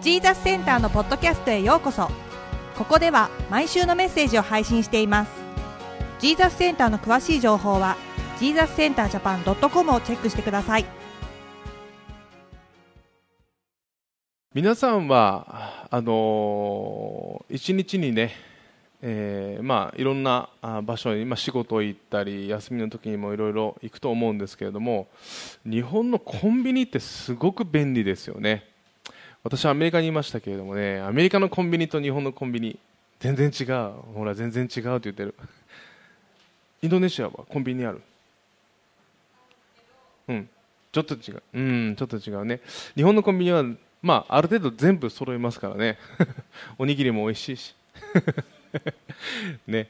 ジーザスセンターのポッドキャストへようこそ。ここでは毎週のメッセージを配信しています。ジーザスセンターの詳しい情報はジーザスセンタージャパン .com をチェックしてください。皆さんはあのー一日にね、えーまあ、いろんな場所に、まあ、仕事行ったり休みの時にもいろいろ行くと思うんですけれども日本のコンビニってすごく便利ですよね。私はアメリカにいましたけれどもねアメリカのコンビニと日本のコンビニ全然違う。ほら全然違うって言ってる。インドネシアはコンビニある？うん。ちょっと違う。うんちょっと違うね。日本のコンビニはまあある程度全部揃いますからね。おにぎりも美味しいし。ね。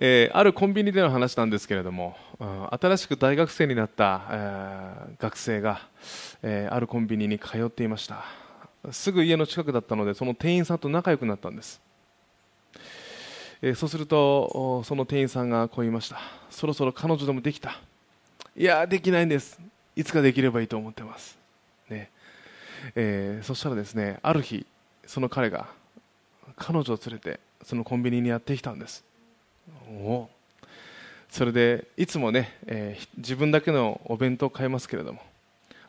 えーあるコンビニでの話なんですけれども、うん新しく大学生になった、えー学生が、えーあるコンビニに通っていました。すぐ家の近くだったのでその店員さんと仲良くなったんです、えーそうするとその店員さんがこう言いました。そろそろ彼女でもできた。いやできないんです。いつかできればいいと思ってます。ね。えそしたらですねある日その彼が彼女を連れてそのコンビニにやってきたんです。お。それでいつもね、えー自分だけのお弁当を買いますけれども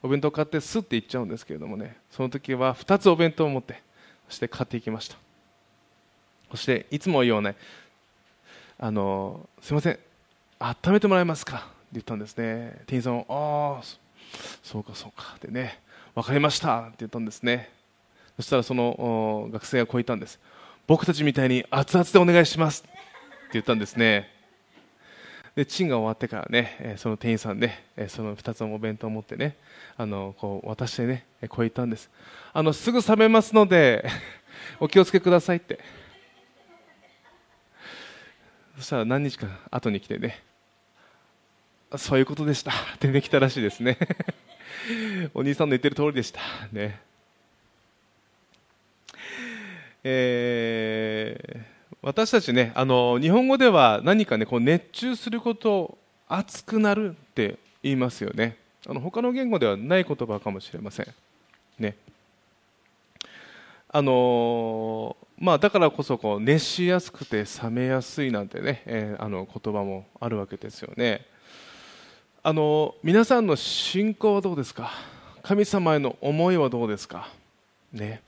お弁当買ってスッて行っちゃうんですけれどもねその時は2つお弁当を持ってそして買っていきました。そしていつも言うようねあのすいません温めてもらえますか？って言ったんですね。店員さんもああそうかそうかってね分かりましたって言ったんですね。そしたらその学生がこう言ったんです。僕たちみたいに熱々でお願いします。言ったんですね。でチンが終わってからねその店員さんねその2つのお弁当を持ってねあのこう渡してねこう言ったんです。あのすぐ冷めますので お気をつけくださいって。そしたら何日か後に来てねそういうことでした。ってできたらしいですね。お兄さんの言ってる通りでした。ね。えー私たちねあの日本語では何かねこう熱中すること熱くなるって言いますよね。あの他の言語ではない言葉かもしれません。ね。あのまあ、だからこそこう熱しやすくて冷めやすいなんてね、えーあの言葉もあるわけですよね。あの皆さんの信仰はどうですか？神様への思いはどうですか？ね。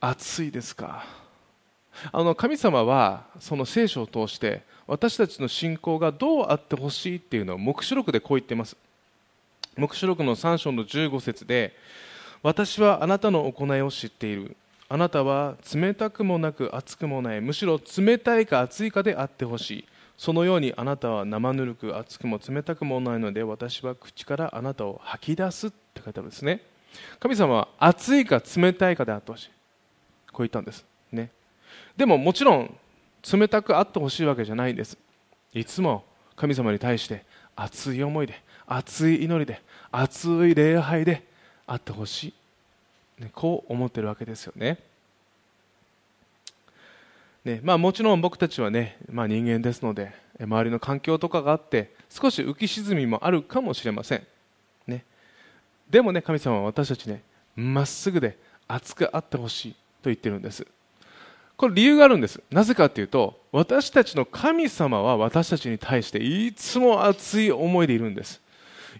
熱いですか？あの神様はその聖書を通して私たちの信仰がどうあってほしいっていうのを黙示録でこう言っています。黙示録の3章の15節で私はあなたの行いを知っている。あなたは冷たくもなく熱くもない。むしろ冷たいか熱いかであってほしい。そのようにあなたは生ぬるく熱くも冷たくもないので私は口からあなたを吐き出すって書いてあるんですね。神様は熱いか冷たいかであってほしい。こう言ったんです。ね。でももちろん冷たくあってほしいわけじゃないんです。いつも神様に対して熱い思いで熱い祈りで熱い礼拝であってほしい、ね、こう思ってるわけですよね。ねまあ、もちろん僕たちは、ねまあ、人間ですので周りの環境とかがあって少し浮き沈みもあるかもしれません、ね、でもね神様は私たちねまっすぐで熱くあってほしいと言ってるんです。これ理由があるんです。なぜかというと私たちの神様は私たちに対していつも熱い思いでいるんです。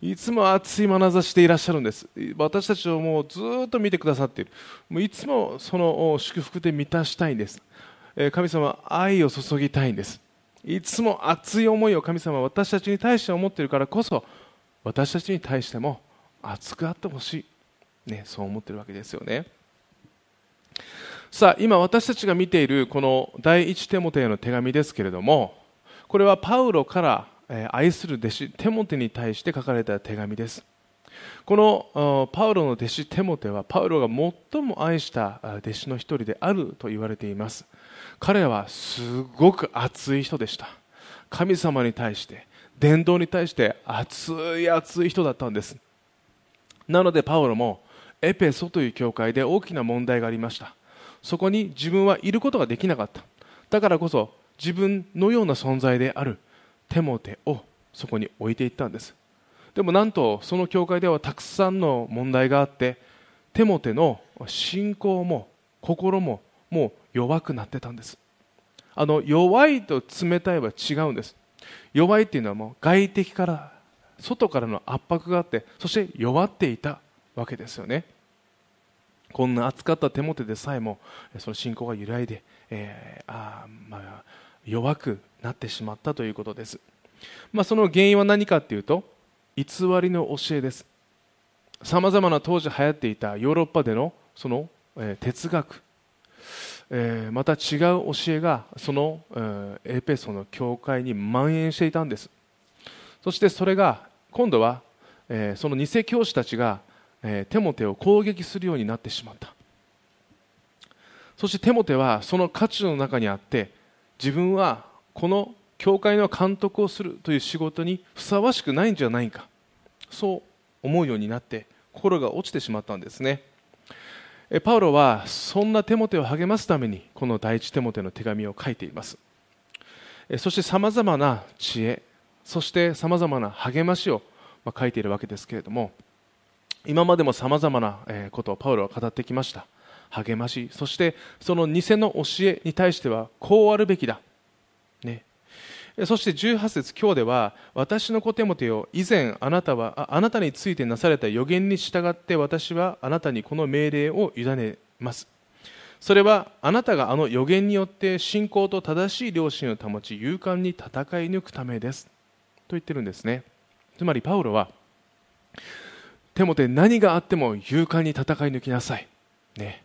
いつも熱い眼差しでいらっしゃるんです。私たちをもうずっと見てくださっている。もういつもその祝福で満たしたいんです。神様愛を注ぎたいんです。いつも熱い思いを神様は私たちに対して思っているからこそ私たちに対しても熱くあってほしい、ね、そう思っているわけですよね。さあ今私たちが見ているこの第一テモテへの手紙ですけれどもこれはパウロから愛する弟子テモテに対して書かれた手紙です。このパウロの弟子テモテはパウロが最も愛した弟子の一人であると言われています。彼はすごく熱い人でした。神様に対して伝道に対して熱い熱い人だったんです。なのでパウロもエペソという教会で大きな問題がありました。そこに自分はいることができなかった。だからこそ自分のような存在である。テモテをそこに置いていったんです。でもなんとその教会ではたくさんの問題があってテモテの信仰も心ももう弱くなってたんです。あの弱いと冷たいは違うんです。弱いっていうのはもう外敵から外からの圧迫があってそして弱っていたわけですよね。こんな熱かった手元でさえもその信仰が揺らいで、えー、あまあ、弱くなってしまったということです、まあ、その原因は何かというと偽りの教えです。さまざまな当時流行っていたヨーロッパでのその、えー、哲学、えー、また違う教えがその、えー、エペソの教会に蔓延していたんです。そしてそれが今度は、えー、その偽教師たちがえテモテを攻撃するようになってしまった。そしてテモテはその価値の中にあって自分はこの教会の監督をするという仕事にふさわしくないんじゃないか。そう思うようになって心が落ちてしまったんですね。パウロはそんなテモテを励ますためにこの第一テモテの手紙を書いています。そしてさまざまな知恵そしてさまざまな励ましを書いているわけですけれども今までもさまざまなことをパウロは語ってきました。励ましそしてその偽の教えに対してはこうあるべきだ、ね、そして18節今日では私の子テモテを以前あなたはあなたについてなされた予言に従って私はあなたにこの命令を委ねます。それはあなたがあの予言によって信仰と正しい良心を保ち勇敢に戦い抜くためです。と言ってるんですね。つまりパウロは手もて何があっても勇敢に戦い抜きなさい、ね、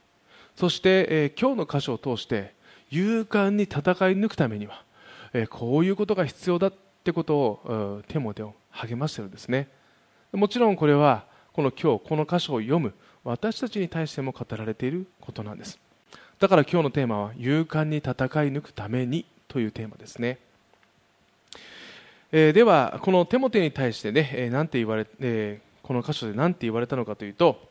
そして、えー、今日の箇所を通して勇敢に戦い抜くためには、えー、こういうことが必要だってことをテモテを励ましているんですね。もちろんこれはこの今日この箇所を読む私たちに対しても語られていることなんです。だから今日のテーマは勇敢に戦い抜くためにというテーマですね。えー、ではこのテモテに対してね、えー、何て言われ、えー、この箇所で何て言われたのかというと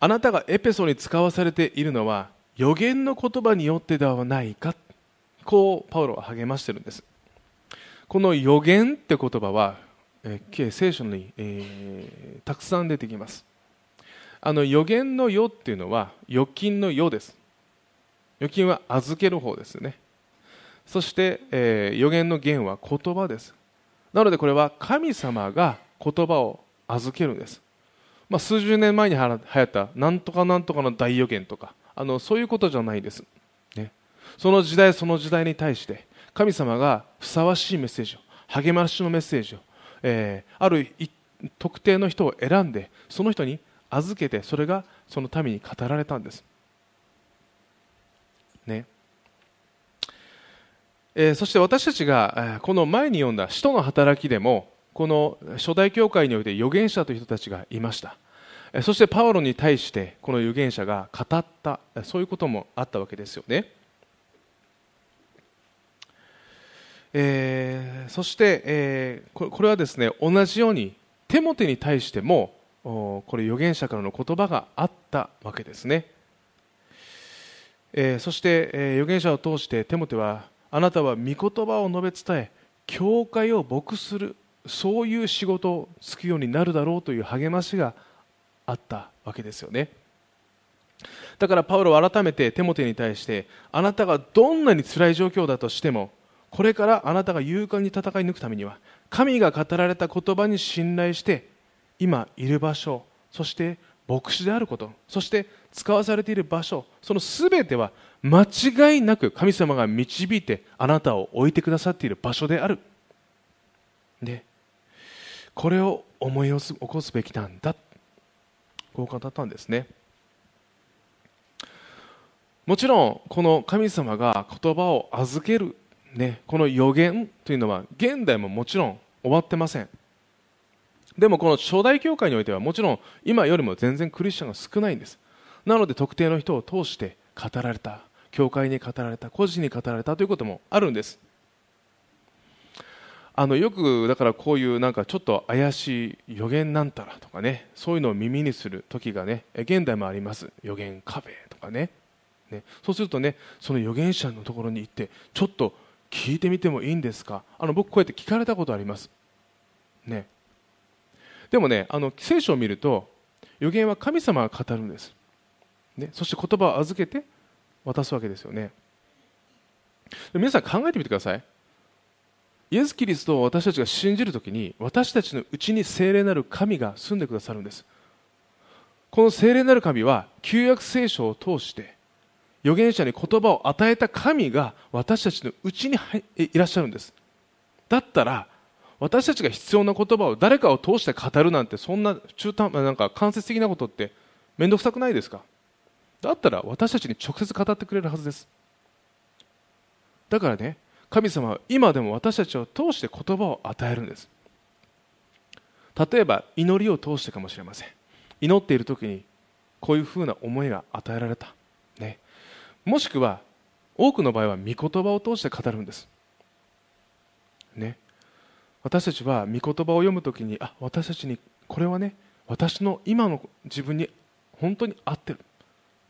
あなたがエペソに使わされているのは予言の言葉によってではないかこうパウロは励ましてるんです。この予言って言葉は、えー、聖書に、えー、たくさん出てきます。あの予言の世っていうのは預金の世です。預金は預ける方ですね。そして、えー、予言の言は言葉です。なのでこれは神様が言葉を預けるんです、まあ、数十年前に流行ったなんとかなんとかの大予言とかあのそういうことじゃないです、ね、その時代その時代に対して神様がふさわしいメッセージを励ましのメッセージを、えー、ある特定の人を選んでその人に預けてそれがその民に語られたんです、ね。えー、そして私たちが、この前に読んだ「使徒の働き」でもこの初代教会において預言者という人たちがいました。そしてパウロに対してこの預言者が語ったそういうこともあったわけですよね、えー、そして、えー、これはですね同じようにテモテに対してもこれ預言者からの言葉があったわけですね、えー、そして、えー、預言者を通してテモテはあなたは御言葉を述べ伝え教会を牧するそういう仕事をつくようになるだろうという励ましがあったわけですよね。だからパウロは改めてテモテに対してあなたがどんなに辛い状況だとしてもこれからあなたが勇敢に戦い抜くためには神が語られた言葉に信頼して今いる場所そして牧師であることそして使わされている場所その全ては間違いなく神様が導いてあなたを置いてくださっている場所である。でこれを思い起こすべきなんだ。こう語ったんですね。もちろんこの神様が言葉を預ける、ね、この予言というのは現代ももちろん終わってません。でもこの初代教会においてはもちろん今よりも全然クリスチャンが少ないんです。なので特定の人を通して語られた教会に語られた個人に語られたということもあるんです。あのよくだからこういうなんかちょっと怪しい予言なんたらとかねそういうのを耳にする時がね現代もあります。予言カフェとかね。ねそうするとねその預言者のところに行ってちょっと聞いてみてもいいんですか？あの僕こうやって聞かれたことあります。ね。でもねあの聖書を見ると予言は神様が語るんです、ね、そして言葉を預けて渡すわけですよね。皆さん考えてみてください。イエス・キリストを私たちが信じるときに私たちのうちに聖霊なる神が住んでくださるんです。この聖霊なる神は旧約聖書を通して預言者に言葉を与えた神が私たちのうちにいらっしゃるんです。だったら私たちが必要な言葉を誰かを通して語るなんてそんな中途なんか間接的なことって面倒くさくないですか？だったら私たちに直接語ってくれるはずです。だからね神様は今でも私たちを通して言葉を与えるんです。例えば祈りを通してかもしれません。祈っている時にこういうふうな思いが与えられた、ね、もしくは多くの場合は御言葉を通して語るんです。ね。私たちは御言葉を読むときにあ私たちにこれはね私の今の自分に本当に合ってる、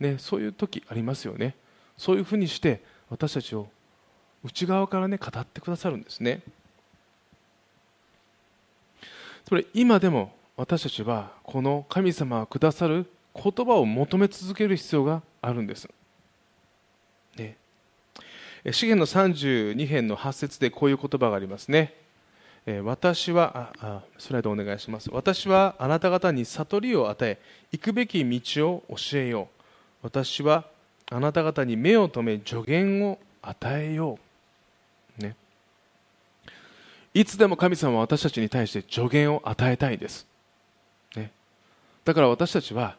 ね、そういう時ありますよね。そういうふうにして私たちを内側からね語ってくださるんですね。それ今でも私たちはこの神様がくださる言葉を求め続ける必要があるんです、ね、詩篇の32編の8節でこういう言葉がありますね。私はあスライドお願いします。私はあなた方に悟りを与え行くべき道を教えよう。私はあなた方に目を留め助言を与えよう、いつでも神様は私たちに対して助言を与えたいんです、ね、だから私たちは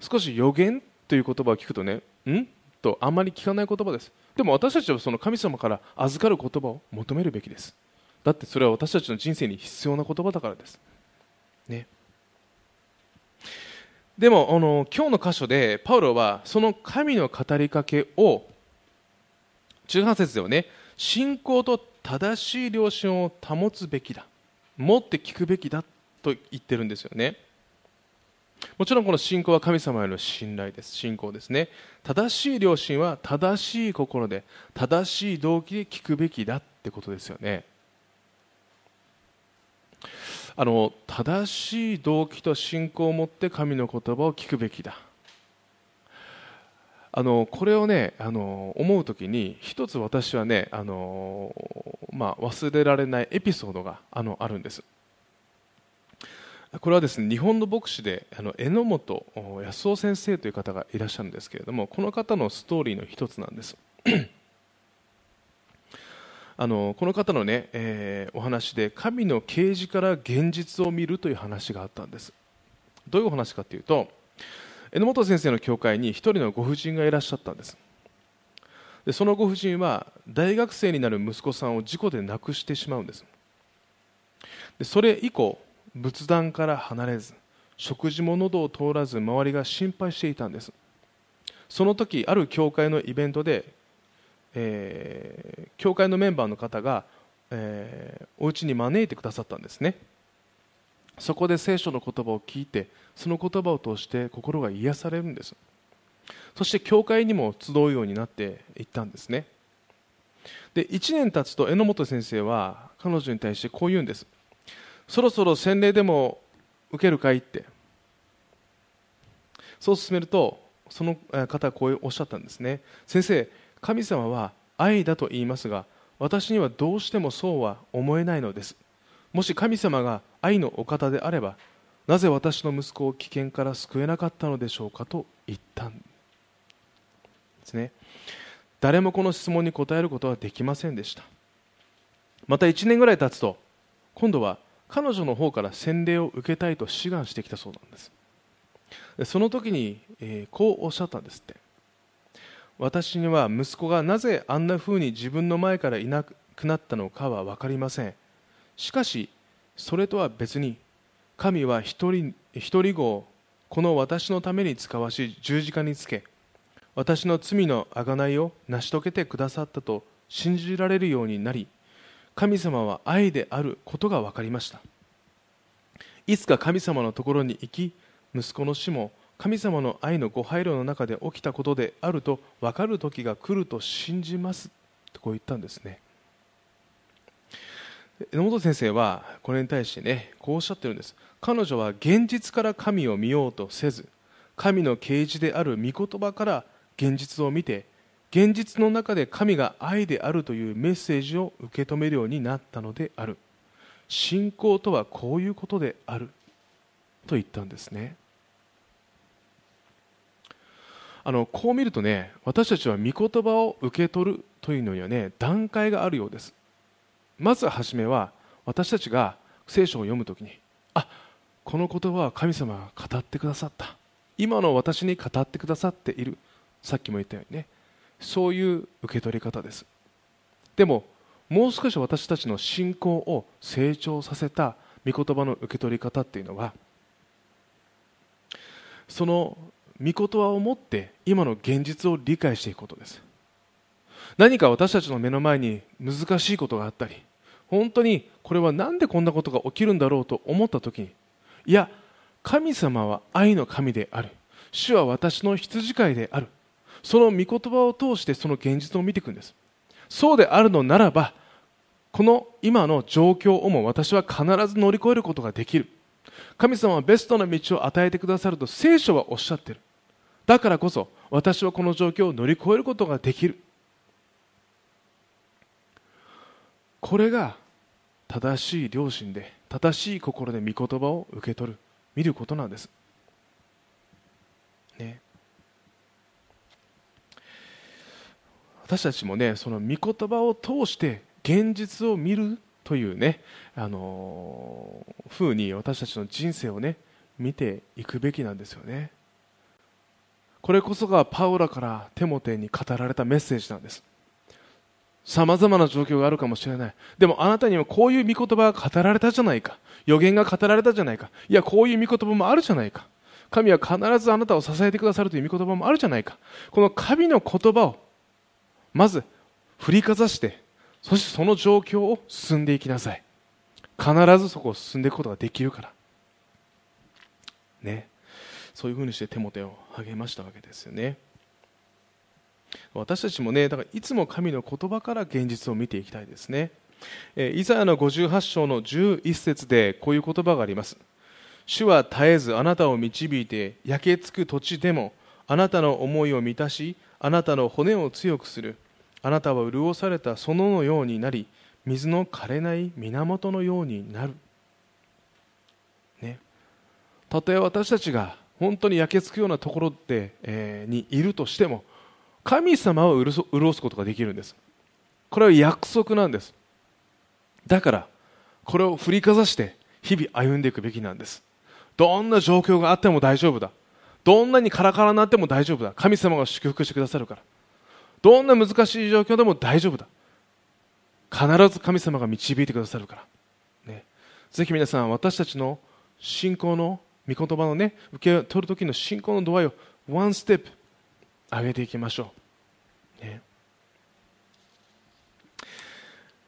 少し予言という言葉を聞くとねん？とあんまり聞かない言葉です。でも私たちはその神様から預かる言葉を求めるべきです。だってそれは私たちの人生に必要な言葉だからです。ね、でもあの今日の箇所でパウロはその神の語りかけを18節ではね信仰と正しい良心を保つべきだ。持って聞くべきだと言ってるんですよね。もちろんこの信仰は神様への信頼です。信仰ですね。正しい良心は正しい心で正しい動機で聞くべきだってことですよね。あの正しい動機と信仰を持って神の言葉を聞くべきだ。あのこれをねあの思う時に一つ私はねあの、まあ、忘れられないエピソードがあのあるんです。これはですね日本の牧師であの榎本康夫先生という方がいらっしゃるんですけれどもこの方のストーリーの一つなんです。あのこの方のね、えー、お話で神の啓示から現実を見るという話があったんです。どういう話かというと榎本先生の教会に一人のご婦人がいらっしゃったんです。でそのご婦人は大学生になる息子さんを事故で亡くしてしまうんです。でそれ以降仏壇から離れず食事も喉を通らず周りが心配していたんです。その時ある教会のイベントでえー、教会のメンバーの方が、えー、お家に招いてくださったんですね。そこで聖書の言葉を聞いてその言葉を通して心が癒されるんです。そして教会にも集うようになっていったんですね。で1年経つと榎本先生は彼女に対してこう言うんです。そろそろ洗礼でも受けるかいって。そう進めるとその方はこうおっしゃったんですね。先生神様は愛だと言いますが私にはどうしてもそうは思えないのです。もし神様が愛のお方であればなぜ私の息子を危険から救えなかったのでしょうかと言ったんですね。誰もこの質問に答えることはできませんでした。また1年ぐらい経つと今度は彼女の方から洗礼を受けたいと志願してきたそうなんです。その時に、えー、こうおっしゃったんですって。私には息子がなぜあんな風に自分の前からいなくなったのかは分かりません。しかしそれとは別に神は一人一人子をこの私のために使わし十字架につけ私の罪の贖いを成し遂げてくださったと信じられるようになり神様は愛であることが分かりました。いつか神様のところに行き息子の死も神様の愛のご配慮の中で起きたことであると分かる時が来ると信じます。とこう言ったんですね。榎本先生はこれに対してねこうおっしゃってるんです。彼女は現実から神を見ようとせず神の啓示である御言葉から現実を見て現実の中で神が愛であるというメッセージを受け止めるようになったのである。信仰とはこういうことである。と言ったんですね。あのこう見るとね私たちは御言葉を受け取るというのにはね段階があるようです。まず初めは私たちが聖書を読むときにあこの言葉は神様が語ってくださった。今の私に語ってくださっている。さっきも言ったようにね。そういう受け取り方です。でももう少し私たちの信仰を成長させた御言葉の受け取り方っていうのはその御言葉を持って今の現実を理解していくことです。何か私たちの目の前に難しいことがあったり本当にこれは何でこんなことが起きるんだろうと思った時にいや神様は愛の神である。主は私の羊飼いである。その御言葉を通してその現実を見ていくんです。そうであるのならばこの今の状況をも私は必ず乗り越えることができる。神様はベストな道を与えてくださると聖書はおっしゃってる。だからこそ私はこの状況を乗り越えることができる。これが正しい良心で正しい心で御言葉を受け取る見ることなんです、ね、私たちもねその御言葉を通して現実を見るというねあのー、ふうに私たちの人生をね見ていくべきなんですよね。これこそがパウラからテモテに語られたメッセージなんです。さまざまな状況があるかもしれない。でもあなたにはこういう御言葉が語られたじゃないか。予言が語られたじゃないか。いやこういう御言葉もあるじゃないか。神は必ずあなたを支えてくださるという御言葉もあるじゃないか。この神の言葉をまず振りかざしてそしてその状況を進んでいきなさい。必ずそこを進んでいくことができるから。ね。そういうふうにして手も手を励ましたわけですよね。私たちもねだからいつも神の言葉から現実を見ていきたいですね。イザヤの58章の11節でこういう言葉があります。主は絶えずあなたを導いて焼けつく土地でもあなたの思いを満たしあなたの骨を強くする。あなたは潤された園のようになり水の枯れない源のようになる、ね、たとえ私たちが本当に焼けつくようなところで、えー、にいるとしても神様を潤すことができるんです。これは約束なんです。だからこれを振りかざして日々歩んでいくべきなんです。どんな状況があっても大丈夫だ。どんなにカラカラになっても大丈夫だ。神様が祝福してくださるから。どんな難しい状況でも大丈夫だ。必ず神様が導いてくださるから、ね、ぜひ皆さん私たちの信仰の御言葉のね受け取る時の信仰の度合いをワンステップ上げていきましょう、ね。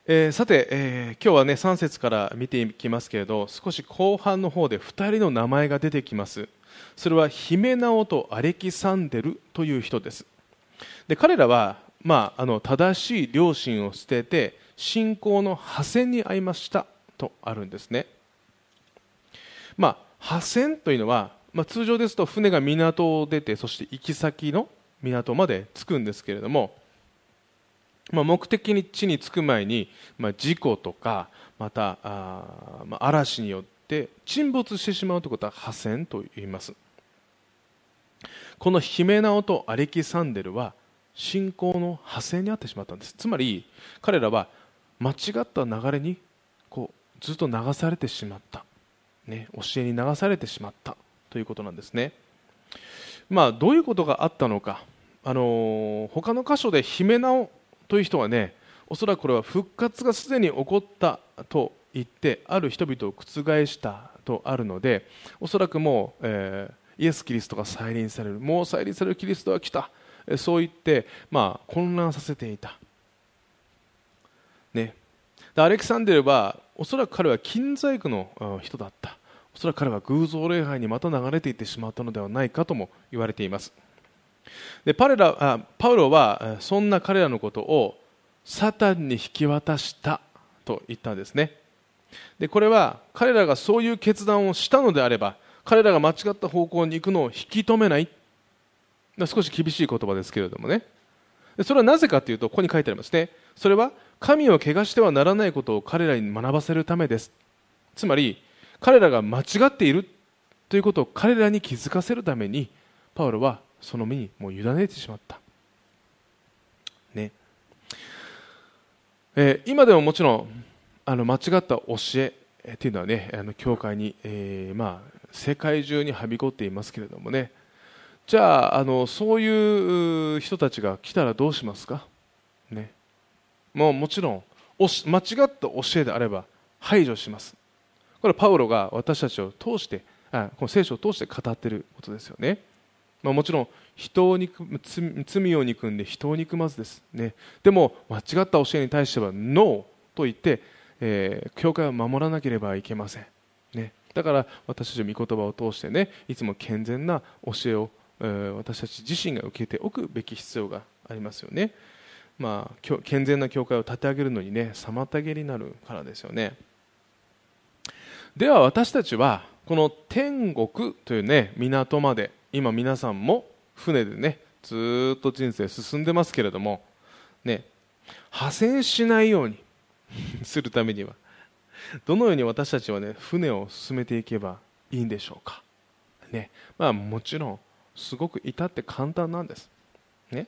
えー、さて、えー、今日はね3節から見ていきますけれど少し後半の方で2人の名前が出てきます。それはヒメナオとアレキサンデルという人です。で彼らは、まあ、あの正しい良心を捨てて信仰の破線に遭いましたとあるんですね、まあ、破線というのは、まあ、通常ですと船が港を出てそして行き先の港まで着くんですけれども、まあ、目的地に着く前に、まあ、事故とかまたあ、まあ、嵐によって沈没してしまうということは破線と言います。このヒメナオとアレキサンデルは信仰の派生にあってしまったんです。つまり彼らは間違った流れにこうずっと流されてしまった、ね、教えに流されてしまったということなんですね、まあ、どういうことがあったのか、あのー、他の箇所でヒメナオという人はねおそらくこれは復活がすでに起こったと言ってある人々を覆したとあるのでおそらくもう、えー、イエス・キリストが再臨されるもう再臨されるキリストは来た。そう言って、まあ、混乱させていた、ね、アレキサンデルはおそらく彼は金細工の人だった。おそらく彼は偶像礼拝にまた流れていってしまったのではないかとも言われています。でパレラあパウロはそんな彼らのことをサタンに引き渡したと言ったんですね。でこれは彼らがそういう決断をしたのであれば彼らが間違った方向に行くのを引き止めない。少し厳しい言葉ですけれどもね。それはなぜかというとここに書いてありますね。それは神を汚してはならないことを彼らに学ばせるためです。つまり彼らが間違っているということを彼らに気づかせるためにパウロはその身にもう委ねてしまった。ね。えー、今でももちろんあの間違った教えっていうのはねあの教会に、えー、まあ、世界中にはびこっていますけれどもね。じゃああのそういう人たちが来たらどうしますか、ね、もうもちろん間違った教えであれば排除します。これはパウロが私たちを通してこの聖書を通して語っていることですよね、まあ、もちろん人を憎罪を憎んで人を憎まずです、ね、でも間違った教えに対してはノーと言って、えー、教会を守らなければいけません、ね、だから私たちの御言葉を通してねいつも健全な教えを、えー、私たち自身が受けておくべき必要がありますよね、まあ、健全な教会を立て上げるのにね妨げになるからですよね。では私たちはこの天国というね港まで今皆さんも船でねずっと人生進んでますけれどもね破船しないようにするためにはどのように私たちはね船を進めていけばいいんでしょうか。ねまあもちろんすごく至って簡単なんです。ね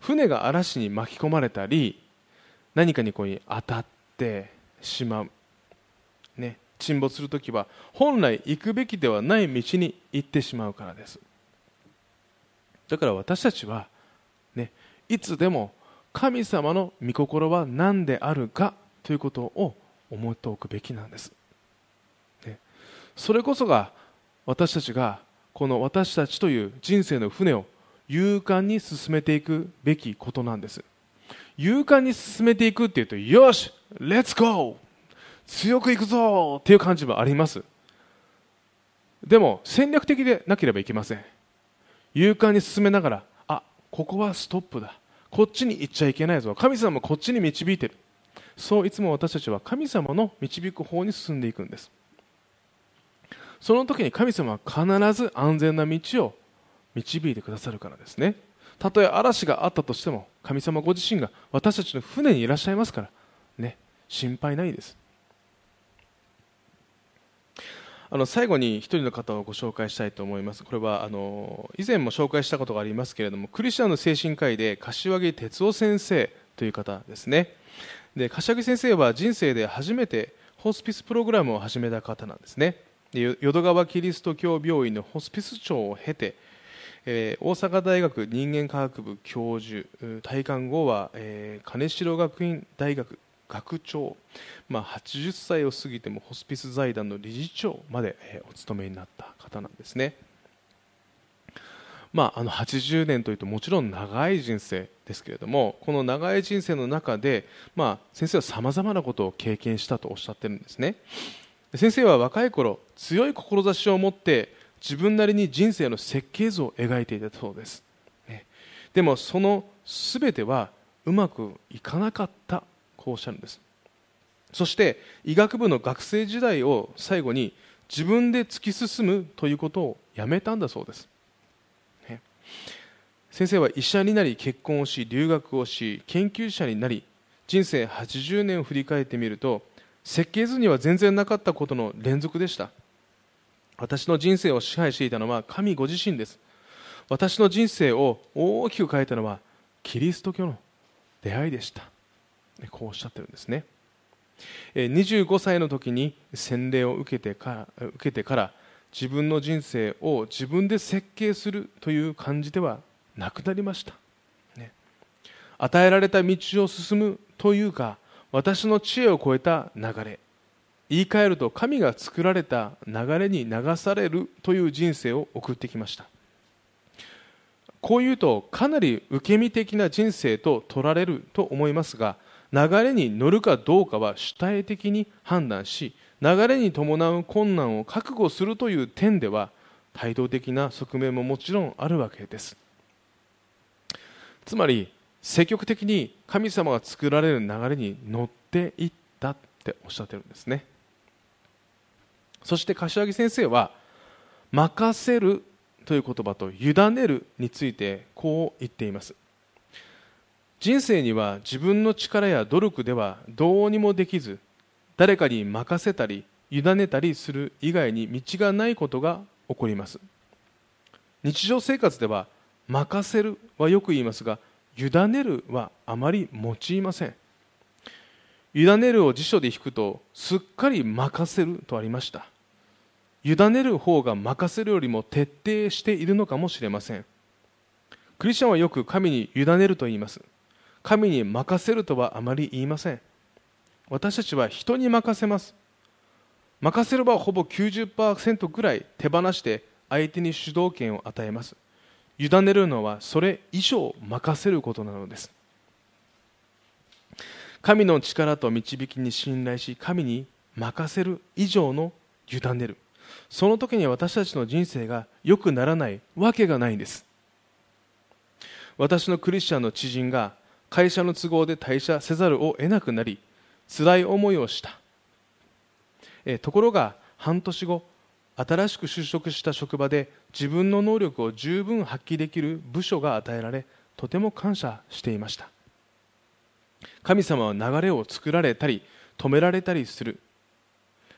船が嵐に巻き込まれたり何かにこう当たってしまう。沈没するときは本来行くべきではない道に行ってしまうからです。だから私たちは、ね、いつでも神様の御心は何であるかということを思っておくべきなんです、ね、それこそが私たちがこの私たちという人生の船を勇敢に進めていくべきことなんです。勇敢に進めていくっていうとよし!レッツゴー強くいくぞっていう感じもあります。でも戦略的でなければいけません。勇敢に進めながらあここはストップだ。こっちに行っちゃいけないぞ。神様もこっちに導いてる。そういつも私たちは神様の導く方に進んでいくんです。その時に神様は必ず安全な道を導いてくださるからですね。たとえ嵐があったとしても神様ご自身が私たちの船にいらっしゃいますからね心配ないです。あの最後に一人の方をご紹介したいと思います。これはあの以前も紹介したことがありますけれども、クリスチャンの精神科医で柏木哲夫先生という方ですね。で柏木先生は人生で初めてホスピスプログラムを始めた方なんですね。で淀川キリスト教病院のホスピス長を経て、えー、大阪大学人間科学部教授、退官後は、えー、金城学院大学学長、まあ、80歳を過ぎてもホスピス財団の理事長までお務めになった方なんですね。まあ、あの80年というともちろん長い人生ですけれどもこの長い人生の中で、まあ、先生はさまざまなことを経験したとおっしゃってるんですね。先生は若い頃強い志を持って自分なりに人生の設計図を描いていたそうです。でもその全てはうまくいかなかったこうおっしゃるんです。そして医学部の学生時代を最後に自分で突き進むということをやめたんだそうです、ね、先生は医者になり結婚をし留学をし研究者になり人生80年を振り返ってみると設計図には全然なかったことの連続でした。私の人生を支配していたのは神ご自身です。私の人生を大きく変えたのはキリスト教の出会いでした。こうおっしゃってるんですね。25歳の時に洗礼を受けてから受けてから自分の人生を自分で設計するという感じではなくなりました、ね、与えられた道を進むというか私の知恵を超えた流れ。言い換えると神が作られた流れに流されるという人生を送ってきました。こう言うとかなり受け身的な人生と取られると思いますが流れに乗るかどうかは主体的に判断し流れに伴う困難を覚悟するという点では態度的な側面ももちろんあるわけです。つまり積極的に神様が作られる流れに乗っていったっておっしゃってるんですね。そして柏木先生は任せるという言葉と委ねるについてこう言っています。人生には自分の力や努力ではどうにもできず誰かに任せたり委ねたりする以外に道がないことが起こります。日常生活では任せるはよく言いますが委ねるはあまり用いません。委ねるを辞書で引くとすっかり任せるとありました。委ねる方が任せるよりも徹底しているのかもしれません。クリスチャンはよく神に委ねると言います。神に任せるとはあまり言いません。私たちは人に任せます。任せればほぼ90%ぐらい手放して相手に主導権を与えます。委ねるのはそれ以上任せることなのです。神の力と導きに信頼し神に任せる以上の委ねる。その時に私たちの人生が良くならないわけがないんです。私のクリスチャンの知人が会社の都合で退社せざるを得なくなり辛い思いをした。えところが半年後新しく就職した職場で自分の能力を十分発揮できる部署が与えられとても感謝していました。神様は流れを作られたり止められたりする。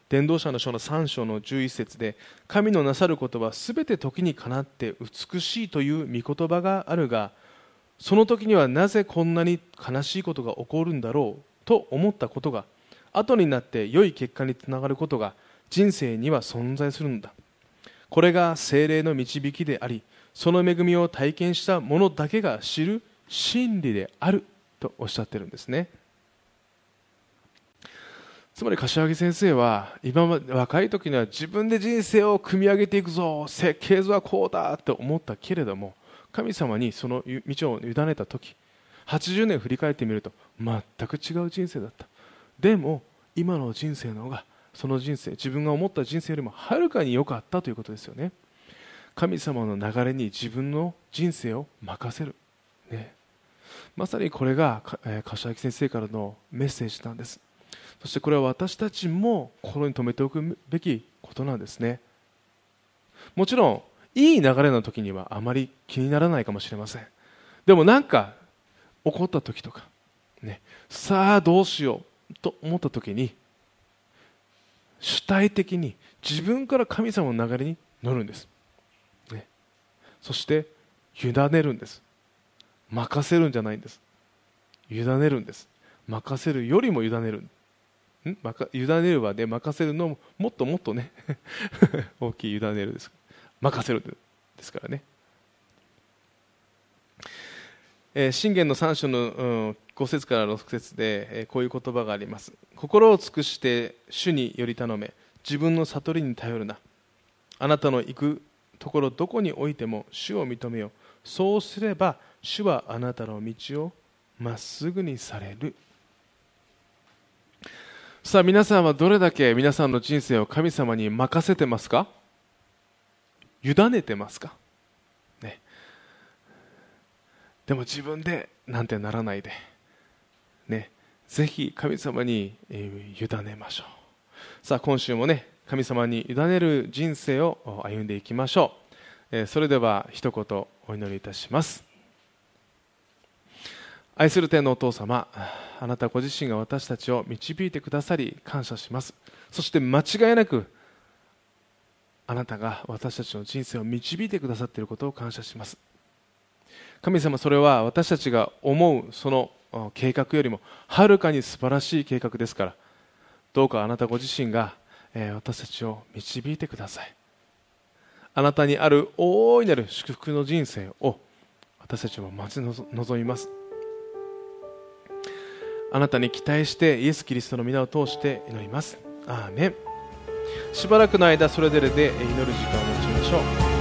伝道者の書の3章の11節で神のなさることはすべて時にかなって美しいという御言葉があるがその時にはなぜこんなに悲しいことが起こるんだろうと思ったことが後になって良い結果につながることが人生には存在するのだ。これが精霊の導きでありその恵みを体験した者だけが知る真理であるとおっしゃってるんですね。つまり柏木先生は今まで若い時には自分で人生を組み上げていくぞ設計図はこうだと思ったけれども神様にその道を委ねた時80年振り返ってみると全く違う人生だった。でも今の人生の方がその人生自分が思った人生よりもはるかに良かったということですよね。神様の流れに自分の人生を任せる、ね、まさにこれが、えー、柏木先生からのメッセージなんです。そしてこれは私たちも心に留めておくべきことなんですね。もちろんいい流れの時にはあまり気にならないかもしれません。でもなんか起こった時とか、ね、さあどうしようと思った時に主体的に自分から神様の流れに乗るんです、ね、そして委ねるんです。任せるんじゃないんです。委ねるんです。任せるよりも委ねる。ん？ん委ねるはね。任せるのももっともっとね。大きい委ねるです。任せるですからね、信玄の3章の、5節から6節で、こういう言葉があります。心を尽くして主により頼め。自分の悟りに頼るな。あなたの行くところどこにおいても主を認めよう。そうすれば主はあなたの道をまっすぐにされる。さあ皆さんはどれだけ皆さんの人生を神様に任せてますか？委ねてますか？ね。でも自分でなんてならないで、ね、ぜひ神様に、委ねましょう。さあ今週もね神様に委ねる人生を歩んでいきましょう、え、それでは一言お祈りいたします。愛する天のお父様あなたご自身が私たちを導いてくださり感謝します。そして間違いなくあなたが私たちの人生を導いてくださっていることを感謝します。神様それは私たちが思うその計画よりもはるかに素晴らしい計画ですからどうかあなたご自身が私たちを導いてください。あなたにある大いなる祝福の人生を私たちは待ち望みます。あなたに期待してイエス・キリストの皆を通して祈ります。アーメン。しばらくの間それぞれで祈る時間を持ちましょう。